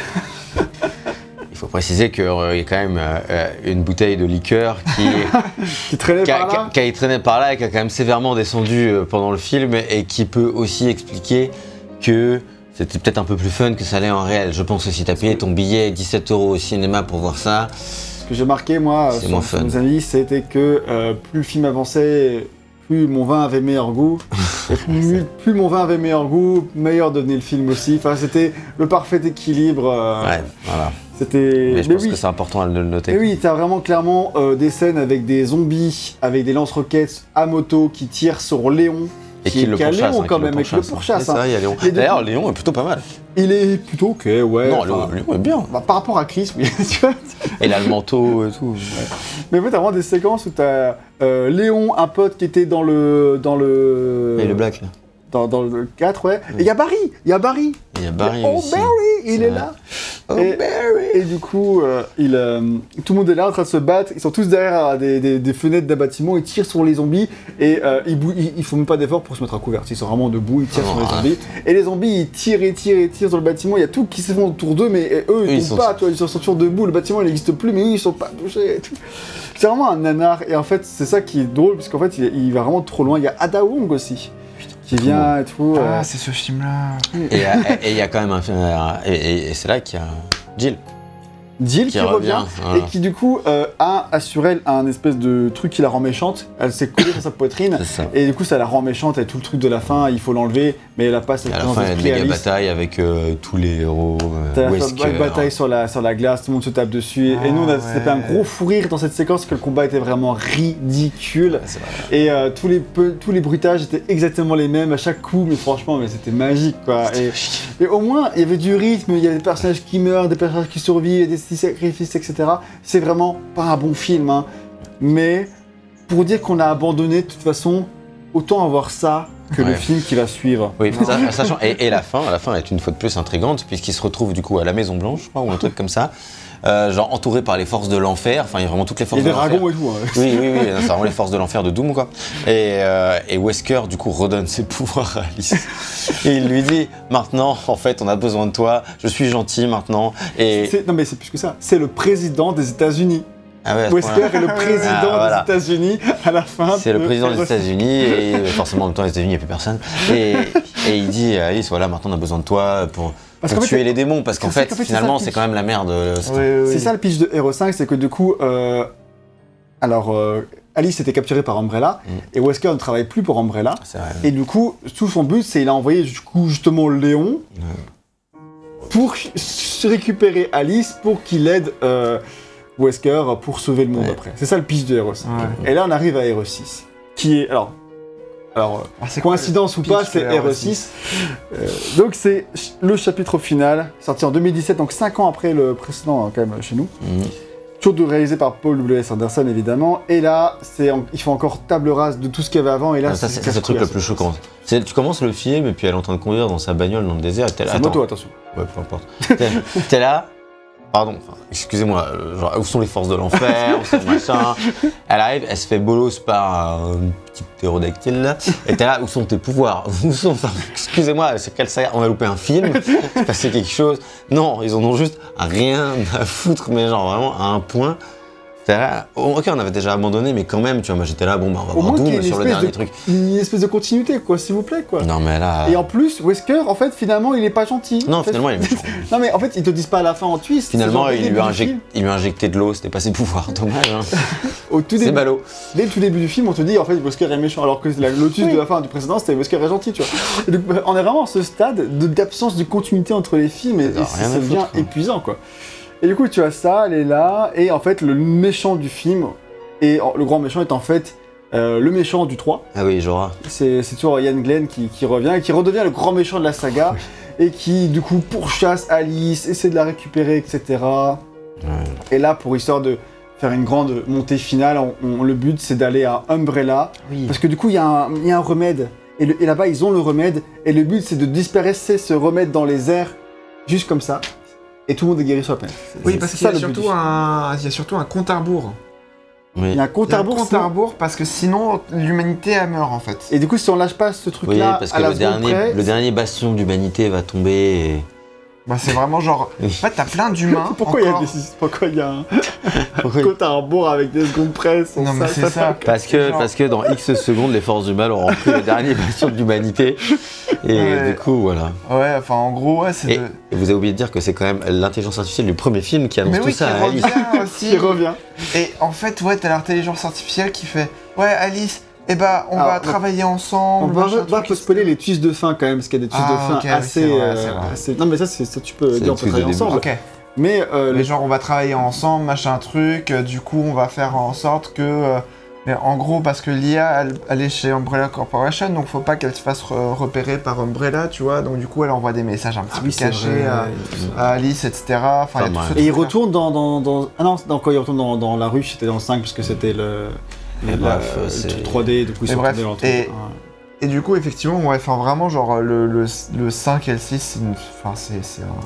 Il faut préciser qu'il y a quand même euh, euh, une bouteille de liqueur qui, Qui traînait qui, a, par là. qui a- qui a traîné par là et qui a quand même sévèrement descendu euh, pendant le film et qui peut aussi expliquer que c'était peut-être un peu plus fun que ça l'est en réel. Je pense que si t'as payé ton billet 17 euros au cinéma pour voir ça, Ce que j'ai marqué, moi, sur, mes avis, c'était que euh, plus le film avançait, plus mon vin avait meilleur goût. Et plus, plus mon vin avait meilleur goût, meilleur devenait le film aussi. Enfin, c'était le parfait équilibre. euh, Ouais, voilà. C'était. Mais je mais pense oui. que c'est important de le noter. Mais oui, t'as vraiment clairement euh, des scènes avec des zombies, avec des lance-roquettes à moto qui tirent sur Léon. Et qui le est qu'à pourchasse. Léon hein, quand qui même, avec le pourchasse, hein. hein. Léon. D'ailleurs, Léon est plutôt pas mal. Il est plutôt ok, ouais. non, Léon, Léon est bien. bah, par rapport à Chris, oui. tu vois. Et il a le manteau et tout. Mais en fait, t'as vraiment des séquences où t'as euh, Léon, un pote qui était dans le. dans le. Et le black, là. Dans, dans le 4, ouais. Et il y a Barry Il y a Barry Il y a Barry Oh, aussi. Barry Il est là Oh, et, et du coup, euh, il, euh, tout le monde est là en train de se battre. Ils sont tous derrière des, des- des fenêtres d'un bâtiment. Ils tirent sur les zombies et euh, ils, ils, ils font même pas d'effort pour se mettre à couvert. Ils sont vraiment debout. Ils tirent sur les Ouais. zombies. Et les zombies, ils tirent et tirent et tirent sur le bâtiment. Il y a tout qui se font autour d'eux, mais eux, ils, Ils tombent sont- pas. Toi, ils sont toujours debout. Le bâtiment, il n'existe plus, mais eux, ils sont pas touchés. et tout. C'est vraiment un nanar. Et en fait, c'est ça qui est drôle, parce qu'en fait, il, il va vraiment trop loin. Il y a Ada Wong aussi. Qui vient et tout. euh, Ah, c'est ce film-là. Et il y a quand même un film. euh, Et, et- et c'est là qu'il y a Jill. Jill qui, Qui revient, revient, voilà. et qui du coup euh, a sur elle un espèce de truc qui la rend méchante. Elle s'est collée sur sa poitrine et du coup ça la rend méchante. Et tout le truc de la fin, il faut l'enlever, mais elle a pas cette Et à la fin, il y a une d'esprit, méga Alice. bataille avec euh, tous les héros. T'as Euh, la Wesker. bataille sur la, sur la glace, tout le monde se tape dessus. Et- et Ah nous, on a ouais. c'était un gros fou rire dans cette séquence parce que le combat était vraiment ridicule. Et euh, tous, les, peu- tous les bruitages étaient exactement les mêmes à chaque coup, mais franchement, mais c'était magique quoi. Et, et au moins, il y avait du rythme, il y avait des personnages qui meurent, des personnages qui survivent, des sacrifices, etc. C'est vraiment pas un bon film, hein. mais pour dire qu'on a abandonné, de toute façon, autant avoir ça que le film qui va suivre. Oui, sa- sachant, et, et la fin, la fin est une fois de plus intrigante puisqu'il se retrouve du coup à la Maison Blanche, je crois, ou un truc comme ça, euh, genre entouré par les forces de l'enfer. Enfin, il y a vraiment toutes les Il forces y a des de l'enfer. dragons et tout. hein. Oui, oui, oui, c'est vraiment les forces de l'enfer de Doom, quoi. Et, euh, et Wesker, du coup, redonne ses pouvoirs à Alice. Et il lui dit Maintenant, en fait, on a besoin de toi, je suis gentil maintenant. Et. Non mais c'est plus que ça, c'est le président des États-Unis. Ah ouais, Wesker est le président Ah, voilà. des États-Unis à la fin. C'est le de- président des États-Unis et forcément en même temps les États-Unis il n'y a plus personne et, et il dit Alice voilà maintenant on a besoin de toi pour, Parce pour fait, tuer les démons parce qu'en c'est- fait, finalement ça le c'est pitch. quand même la merde. euh, c'est- Oui, oui, C'est oui. ça le pitch de Hero 5, c'est que du coup, euh, alors euh, Alice était capturée par Umbrella Mm. et Wesker ne travaille plus pour Umbrella. Vrai. Et du coup, tout son but, c'est il a envoyé du coup justement Léon pour ch- récupérer Alice pour qu'il aide euh, Wesker pour sauver le monde Ouais. après. C'est ça le pitch de Hero 5. Ouais. Et là, on arrive à Hero 6, qui est alors. Alors, Ah, c'est quoi coïncidence ou pas, c'est de Hero Hero 6. Euh, donc, c'est le chapitre final, sorti en 2017, donc 5 ans après le précédent, hein, quand même, chez nous. Mhm. Toujours réalisé par Paul W.S. Anderson, évidemment. Et là, il fait encore table rase de tout ce qu'il y avait avant. Et là, Ah, ça c'est le truc le plus choquant. Tu commences le film et puis elle est en train de conduire dans sa bagnole dans le désert. C'est moto, attention. Ouais, peu importe. T'es là. Pardon, enfin, excusez-moi, euh, genre, où sont les forces de l'enfer, où sont machin Elle arrive, elle se fait bolos par un petit ptérodactyle là, et t'es là, où sont tes pouvoirs Où sont, enfin, excusez-moi, c'est quelle saga On a loupé un film, c'est passé quelque chose. Non, ils en ont juste rien à foutre, mais genre vraiment à un point. Là, oh, ok, on avait déjà abandonné, mais quand même, tu vois, moi j'étais là, bon, bah on va Au voir Doom sur le dernier de, truc. une espèce de continuité, quoi, s'il vous plaît, quoi. Non, mais là. Et en plus, Wesker, en fait, finalement, il est pas gentil. Non, En fait, finalement, il est méchant. Non, mais en fait, ils te disent pas à la fin en twist. Finalement, il lui, a injecté, il lui a injecté de l'eau, c'était pas ses pouvoirs, dommage. Hein. Au tout C'est début, ballot. dès le tout début du film, on te dit en fait Wesker est méchant, alors que la lotus Oui. de la fin du précédent c'était Wesker est gentil, tu vois. Donc, on est vraiment à ce stade de- d'absence de continuité entre les films et, Ça devient quoi. épuisant, quoi. Et du coup, tu as ça, elle est là, et en fait, le méchant du film, et le grand méchant est en fait euh, le méchant du 3. Ah oui, Jorah. C'est c'est toujours Ian Glenn qui, qui revient et qui redevient le grand méchant de la saga, et qui du coup pourchasse Alice, essaie de la récupérer, etc. Et là, pour histoire de faire une grande montée finale, on- on- le but c'est d'aller à Umbrella. Oui. Parce que du coup, il y, a un- il y a un remède. Et là-bas, ils ont le remède. Et le but c'est de disperser ce remède dans les airs, juste comme ça. Et tout le monde est guéri sur la planète. Oui, parce ça, qu'il y, un... il y a surtout un compte à rebours. Oui. Il y a un compte y à un rebours, compte sinon- à rebours parce que sinon l'humanité elle meurt en fait. Et du coup, si on lâche pas ce Oui, truc-là, parce à que la le dernier, près, le dernier bastion d'humanité va tomber et... Bah, c'est vraiment genre. En Oui. fait, t'as plein d'humains. Pourquoi il y a encore. des pourquoi il y a un Oui. compte à rebours avec des secondes presse Non, mais c'est ça. Parce que, Genre- parce que dans X secondes, les forces du mal auront pris le dernier bastion de l'humanité. Et Ouais. du coup, voilà. Ouais, enfin en gros, ouais, c'est Et, de. et vous avez oublié de dire que c'est quand même l'intelligence artificielle du premier film qui annonce Mais tout oui, ça qui à Alice. aussi. qui revient. Et en fait, ouais, t'as l'intelligence artificielle qui fait Ouais, Alice, Eh bah, on Alors, va travailler ensemble. On va, va spoiler etc. les twists de fin quand même, parce qu'il y a des twists Ah, de fin ok, oui, assez, vrai, euh, assez- Non mais ça, c'est ça tu peux dire, on peut travailler ensemble. Ok. Mais euh, Mais le- genre, on va travailler ensemble, machin truc. euh, Du coup, on va faire en sorte que. Euh, mais en gros, parce que l'IA, elle, elle est chez Umbrella Corporation, donc faut pas qu'elle se fasse re- repérer par Umbrella, tu vois. Donc, du coup, elle envoie des messages un petit Ah peu oui, cachés à, à Alice, etc. Enfin, il y a Pas tout mal. ce Et il retourne dans, dans, dans- Ah non, non, quand il retourne dans, dans la rue, c'était dans le 5 parce que c'était le. Et la- bref, le c'est- truc 3D, du coup ils sont bref, dans et-. Et du coup, effectivement, ouais, enfin vraiment, genre le, le, le 5 et le 6,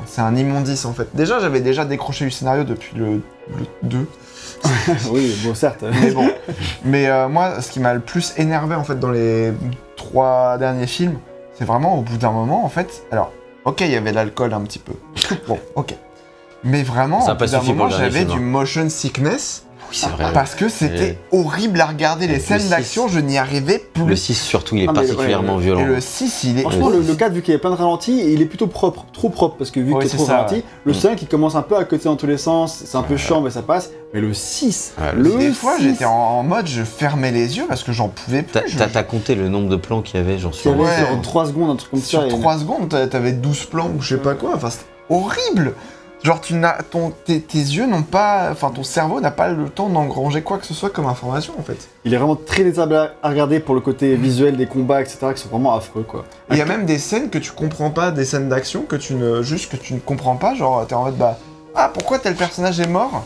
c'est un, immondice en fait. Déjà, j'avais déjà décroché du scénario depuis le, le 2. oui, bon, certes. Mais bon. Mais euh, moi, ce qui m'a le plus énervé en fait dans les trois derniers films, c'est vraiment au bout d'un moment en fait. Alors, ok, il y avait l'alcool un petit peu. Bon, ok. Mais vraiment, au bout d'un moment, j'avais du motion sickness Oui, c'est vrai. parce que c'était horrible à regarder. Les Le scènes d'action, je n'y arrivais plus. Le 6 surtout, il est Ah, particulièrement ouais. violent. Et le 6, il est. Franchement, le, le 4, vu qu'il y a plein de ralentis, il est plutôt propre, trop propre, parce que vu Ouais, qu'il est c'est trop ça, ralenti, ouais. le Mm. 5 il commence un peu à côté dans tous les sens, c'est un peu chiant, mais ça passe. Mais le 6, Ouais, le le Des fois, 6, j'étais en, en mode, je fermais les yeux parce que j'en pouvais plus. T'as Je- compté le nombre de plans qu'il y avait, genre il y sur avait Ouais. sur 3 secondes, un truc comme Sur ça. et- 3 secondes, t'a- t'avais 12 plans ou je sais pas quoi. Enfin, c'était horrible. Genre, tu n'as, ton, tes, tes yeux n'ont pas. Enfin, ton cerveau n'a pas le temps d'engranger quoi que ce soit comme information en fait. Il est vraiment très désagréable à- à regarder pour le côté visuel des combats, etc., qui sont vraiment affreux, quoi. Il y a même des scènes que tu comprends pas, des scènes d'action que tu ne. Juste que tu ne comprends pas. Genre, t'es en mode, bah. Ah, pourquoi tel personnage est mort?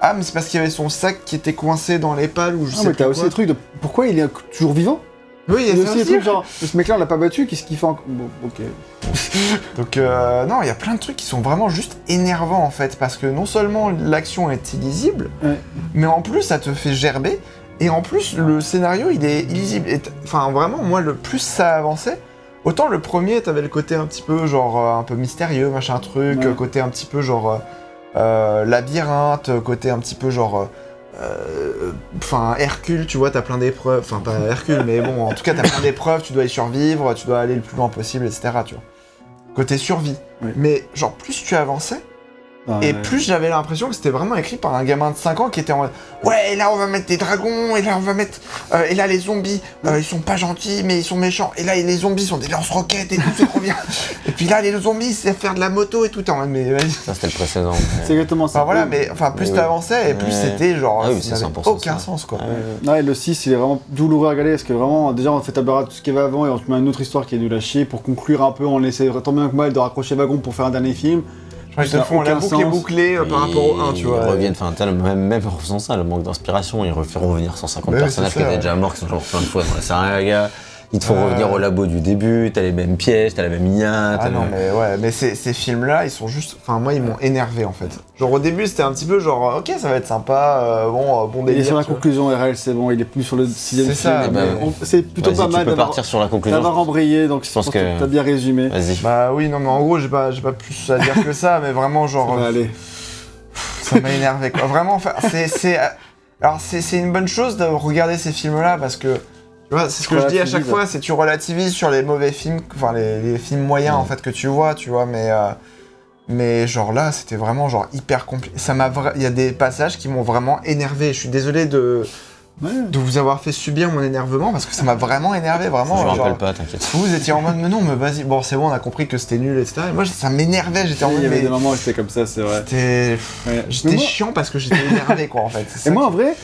Ah, mais c'est parce qu'il y avait son sac qui était coincé dans les pales ou je Ah, sais mais t'as aussi quoi. des trucs de pourquoi il est toujours vivant? Oui, il y a aussi des trucs genre, ce mec-là on l'a pas battu, qu'est-ce qu'il fait encore Bon, ok. Donc euh, non, il y a plein de trucs qui sont vraiment juste énervants en fait, parce que non seulement l'action est illisible, Ouais. mais en plus ça te fait gerber, et en plus le scénario il est illisible. Et Enfin vraiment, moi le plus ça avançait, autant le premier t'avais le côté un petit peu genre euh, un peu mystérieux, machin truc, Ouais. côté un petit peu genre euh, labyrinthe, côté un petit peu genre... euh, Enfin, Hercule, tu vois, t'as plein d'épreuves. Enfin, pas Hercule, mais bon, en tout cas, t'as plein d'épreuves, tu dois y survivre, tu dois aller le plus loin possible, etc. Tu vois. Côté survie. Oui. Mais, genre, plus tu avançais, Ah, et ouais. plus j'avais l'impression que c'était vraiment écrit par un gamin de 5 ans qui était en mode Ouais, et là on va mettre des dragons, et là on va mettre. euh, et là les zombies, euh, ils sont pas gentils, mais ils sont méchants. Et là les zombies sont des lance-roquettes et tout, c'est trop bien. et puis là les deux-zombies, c'est faire de la moto et tout. T'es en mode, mais vas-y. Ça, c'était le précédent. mais- C'est exactement ça. Enfin voilà, mais enfin, plus Oui, t'avançais, et plus Ouais. c'était genre. Ah oui, ça c'est n'avait 100% aucun ça. sens quoi. Ah ouais. Ouais, le 6, il est vraiment douloureux à regarder parce que vraiment, déjà, on fait table rase de tout ce qui va avant et on te met une autre histoire qui est nulle à chier pour conclure un peu. On essaie tant bien que mal de raccrocher wagon pour faire un dernier film. Te Ça n'a font la boucle est bouclée euh, par rapport au 1, tu vois. Ils reviennent, enfin, même, même en faisant ça, le manque d'inspiration, ils refont revenir 150 Ouais, personnages c'est qui ça, étaient ouais. déjà morts, qui sont genre plein de fois dans la saga. Ils te font Ouais. revenir au labo du début, t'as les mêmes pièges, t'as la même IA, Ah non, le- mais ouais, mais ces, ces films-là, ils sont juste. Enfin, moi, ils m'ont énervé en fait. Genre, au début, c'était un petit peu genre, ok, ça va être sympa, euh, bon, euh, bon Il délire. est sur la conclusion RL, c'est bon, il est plus sur le sixième C'est film. ça, mais bah, on- c'est plutôt pas tu mal peux partir sur la conclusion. d'avoir embrayé, donc je pense que- t'as bien résumé. Vas-y. Bah oui, non, mais en gros, j'ai pas, j'ai pas plus à dire que ça, mais vraiment, Ça genre, va aller. ça m'a énervé quoi. Vraiment, enfin, c'est. c'est- Alors, c'est c'est une bonne chose de regarder ces films-là parce que. Tu vois, c'est ce que je dis à chaque fois, c'est tu relativises sur les mauvais films, enfin les, les films moyens en fait que tu vois, tu vois, mais euh, mais genre là, c'était vraiment genre hyper compliqué. Ça m'a, il y a des passages qui m'ont vraiment énervé. Je suis désolé de Ouais. de vous avoir fait subir mon énervement parce que ça m'a vraiment énervé, vraiment. Je me genre, rappelle pas, t'inquiète. Vous étiez en mode, mais non, mais vas-y, bon, c'est bon, on a compris que c'était nul, etc. Et moi, ça m'énervait, j'étais en Il mode, y avait mais des moments où c'était comme ça, c'est vrai. Ouais. J'étais moi- chiant parce que j'étais énervé, quoi, en fait. C'est Et ça moi, en vrai,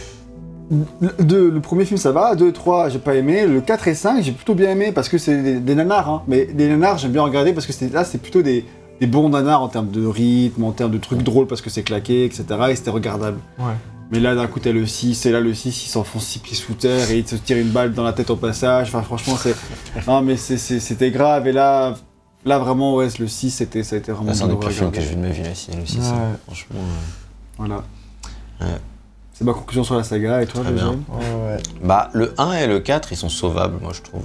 deux- le premier film ça va, 2 3 j'ai pas aimé, le 4 et 5 j'ai plutôt bien aimé parce que c'est des, des nanars, hein. mais des nanars j'aime bien regarder parce que là c'est plutôt des, des bons nanars en termes de rythme, en termes de trucs drôles parce que c'est claqué, etc. et c'était regardable. Ouais. Mais là d'un coup t'as le 6 et là le 6 il s'enfonce 6 pieds sous terre et il te tire une balle dans la tête au passage, enfin franchement c'est... non mais c'était grave et là... Là vraiment ouais le 6 c'était ça a été vraiment Là, c'est un des pires films que j'ai vu de ma vie, là, le 6. Ouais. Franchement. euh, Voilà. Ouais. C'est ma conclusion sur la saga et toi Très déjà bien. Ouais, ouais. Bah, le 1 et le 4, ils sont sauvables, moi, je trouve.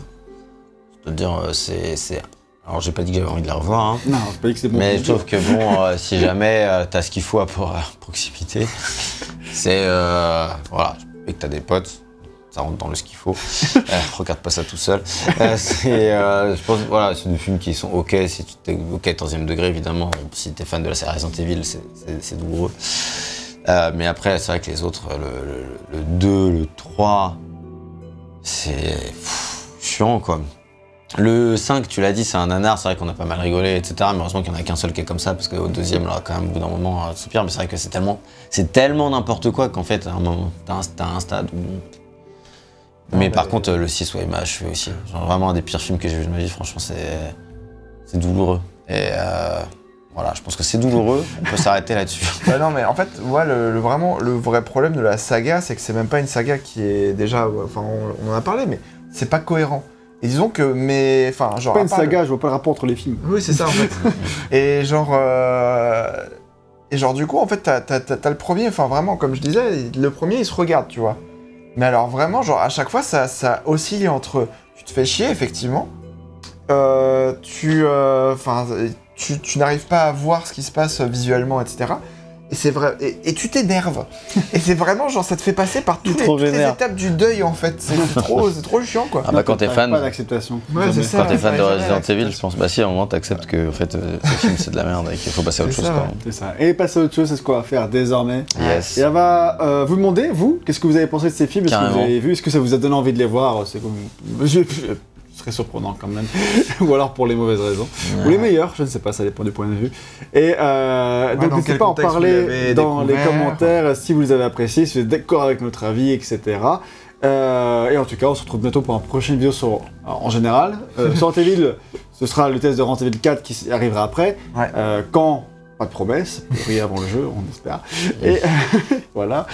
C'est-à-dire, euh, c'est. c'est- Alors, j'ai pas dit que j'avais envie de la revoir, hein. Non, c'est pas dit que c'est bon. Mais je trouve que bon, euh, si jamais euh, t'as ce qu'il faut à, pour- à proximité, c'est euh, voilà, et que t'as des potes, ça rentre dans le ce qu'il faut. Euh, regarde pas ça tout seul. Euh, c'est, euh, je pense, voilà, c'est des films qui sont ok si tu t'es ok 14e degré évidemment. Si t'es fan de la série Resident Evil, c'est douloureux. Euh, mais après, c'est vrai que les autres, le, le, le 2, le 3, c'est chiant quoi. Le 5, tu l'as dit, c'est un nanar, c'est vrai qu'on a pas mal rigolé, etc. Mais heureusement qu'il n'y en a qu'un seul qui est comme ça, parce qu'au deuxième, là, quand même, au bout d'un moment, euh, c'est pire. Mais c'est vrai que c'est tellement, c'est tellement n'importe quoi qu'en fait, à un moment, t'as un, stade où. Mais par bah, contre, le 6, ouais, il m'a achevé aussi. Genre vraiment un des pires films que j'ai vu de ma vie, franchement, c'est. C'est douloureux. Et euh, voilà, je pense que c'est douloureux, on peut s'arrêter là-dessus. Bah non, mais en fait, ouais, le, le- vraiment, le vrai problème de la saga, c'est que c'est même pas une saga qui est déjà. Enfin, on, on en a parlé, mais c'est pas cohérent. Et disons que, mais. Enfin, genre. Pas une le- saga, je vois pas le rapport entre les films. Oui, c'est ça en fait. et genre. euh, Et genre, du coup, en fait, t'as, t'as- t'as- t'as le premier, enfin vraiment, comme je disais, le premier il se regarde, tu vois. Mais alors, vraiment, genre, à chaque fois, ça, ça oscille entre. Tu te fais chier, effectivement. Euh, tu. euh, Enfin. Tu, tu n'arrives pas à voir ce qui se passe visuellement, etc. Et c'est vrai. Et, et tu t'énerves. et c'est vraiment, genre, ça te fait passer par tous les, trop toutes les étapes du deuil, en fait. C'est trop, c'est trop chiant, quoi. Ah bah quand t'es fan, Pas d'acceptation. Ouais, Jamais. c'est ça. quand t'es fan de Resident Evil, je pense, bah si, à un moment t'acceptes que en fait, euh, ce film c'est de la merde et qu'il faut passer à autre chose. C'est ça. Et passer à autre chose, c'est ce qu'on va faire désormais. Yes. Et on va euh, vous demander, vous, qu'est-ce que vous avez pensé de ces films? Est-ce que vous avez vu? Est-ce que ça vous a donné envie de les voir? C'est comme... Serait surprenant quand même. Ou alors pour les mauvaises raisons. Ou les meilleures, je ne sais pas, ça dépend du point de vue. Et euh, Ouais, donc n'hésitez pas à en parler dans les commentaires si vous les avez appréciés, si vous êtes d'accord avec notre avis, etc. Euh, et en tout cas, on se retrouve bientôt pour une prochaine vidéo sur, en général. Euh, sur ce sera le test de Resident Evil 4 qui arrivera après. Ouais. Euh, quand Pas de promesse, oui avant le jeu, on espère. Et voilà.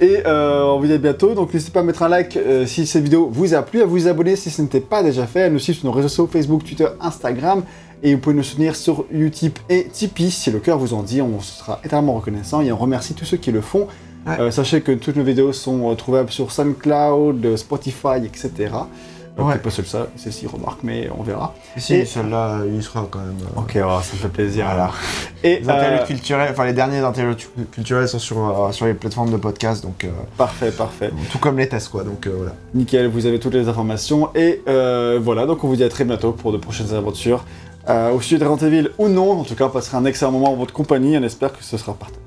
Et euh, on vous dit à bientôt. Donc n'hésitez pas à mettre un like euh, si cette vidéo vous a plu, à vous abonner si ce n'était pas déjà fait, à nous suivre sur nos réseaux sociaux Facebook, Twitter, Instagram. Et vous pouvez nous soutenir sur Utip et Tipeee. Si le cœur vous en dit, on sera éternellement reconnaissant et on remercie tous ceux qui le font. Ouais. Euh, sachez que toutes nos vidéos sont trouvables sur SoundCloud, Spotify, etc. Ouais. peut-être pas celle-ci, celle-ci remarque, mais on verra. Et si, Et- celle-là, il sera quand même. euh, Ok, ça me fait plaisir. Voilà. Et Les interludes euh, culturels, enfin les derniers interludes culturels sont sur, euh, sur les plateformes de podcast, donc euh, parfait, parfait. tout comme les tests quoi, donc euh, voilà. Nickel, vous avez toutes les informations. Et euh, voilà, donc on vous dit à très bientôt pour de prochaines aventures. Euh, au sujet de Resident Evil ou non, en tout cas, on passera un excellent moment en votre compagnie. On espère que ce sera partagé.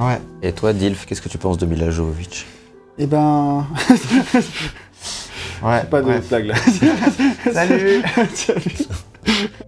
Ouais. Et toi, Dilf, qu'est-ce que tu penses de Mila Jovovich Eh ben, Ouais. pas de bref. blague là. Salut Salut.